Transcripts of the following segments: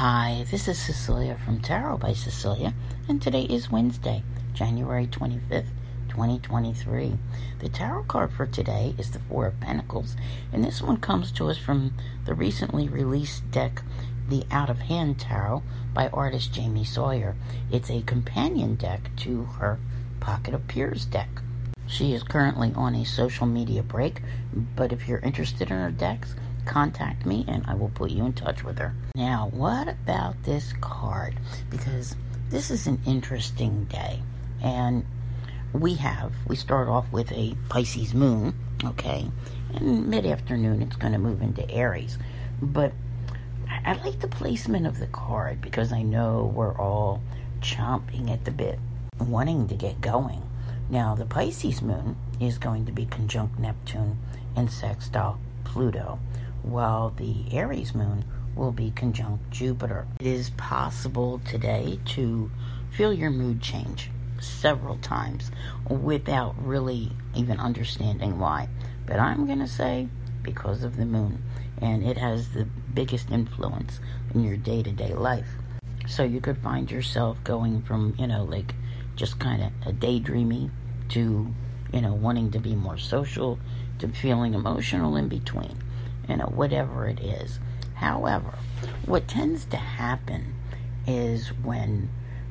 Hi, this is Cecilia from Tarot by Cecilia, and today is Wednesday, January 25th, 2023. The tarot card for today is the Four of Pentacles, and this one comes to us from the recently released deck, The Out of Hand Tarot by artist Jamie Sawyer. It's a companion deck to her Pocket of Peers deck. She is currently on a social media break, but if you're interested in her decks, contact me and I will put you in touch with her. Now, what about this card? Because this is an interesting day. And we have, we start off with a Pisces moon, okay? And mid afternoon, it's going to move into Aries. But I, like the placement of the card because I know we're all chomping at the bit, wanting to get going. Now, the Pisces moon is going to be conjunct Neptune and sextile Pluto, while the Aries moon will be conjunct Jupiter. It is possible today to feel your mood change several times without really even understanding why. But I'm going to say because of the moon, and it has the biggest influence in your day to day life. So you could find yourself going from, you know, like just kind of a daydreamy to, you know, wanting to be more social to feeling emotional in between, you know, whatever it is. However, what tends to happen is when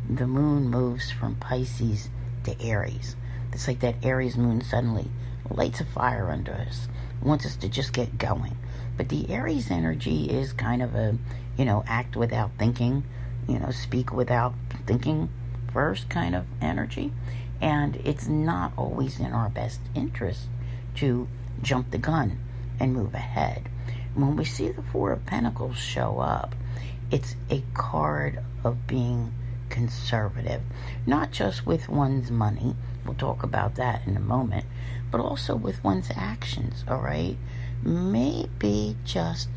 the moon moves from Pisces to Aries, it's like that Aries moon suddenly lights a fire under us, wants us to just get going. But the Aries energy is kind of a, you know, act without thinking, you know, speak without thinking first kind of energy. And it's not always in our best interest to jump the gun and move ahead. When we see the Four of Pentacles show up, it's a card of being conservative, not just with one's money. We'll talk about that in a moment, but also with one's actions, all right? Maybe just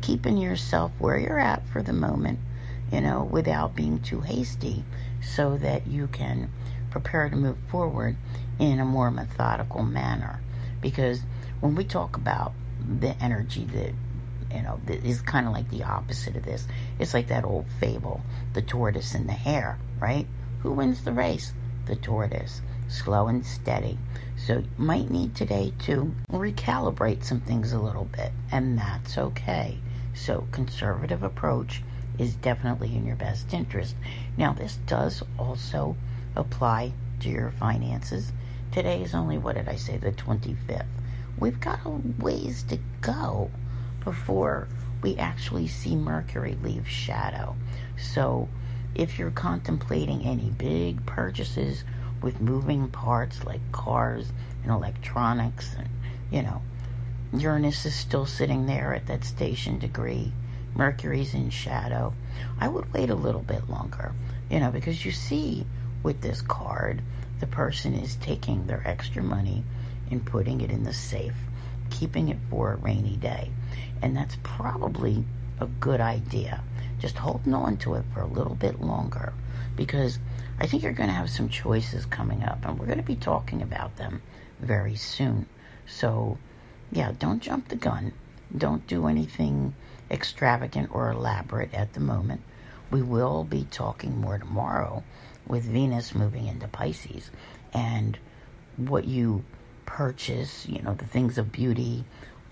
keeping yourself where you're at for the moment, you know, without being too hasty so that you can prepare to move forward in a more methodical manner. Because when we talk about the energy that you know is kind of like the opposite of this, it's like that old fable, the tortoise and the hare, right? Who wins the race? The tortoise, slow and steady. So you might need today to recalibrate some things a little bit, and that's okay. So conservative approach is definitely in your best interest. Now, this does also apply to your finances. Today is only, what did I say, the 25th. We've got a ways to go before we actually see Mercury leave shadow. So, if you're contemplating any big purchases with moving parts like cars and electronics, and you know, Uranus is still sitting there at that station degree. Mercury's in shadow. I would wait a little bit longer, you know, because you see with this card, the person is taking their extra money and putting it in the safe, keeping it for a rainy day. And that's probably a good idea. Just holding on to it for a little bit longer because I think you're going to have some choices coming up and we're going to be talking about them very soon. So, yeah, don't jump the gun. Don't do anything extravagant or elaborate at the moment. We will be talking more tomorrow with Venus moving into Pisces and what you purchase, you know, the things of beauty,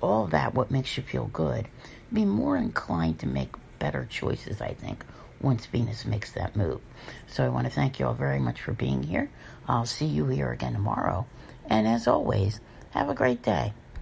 all that, what makes you feel good, be more inclined to make better choices, I think, once Venus makes that move. So I want to thank you all very much for being here. I'll see you here again tomorrow. And as always, have a great day.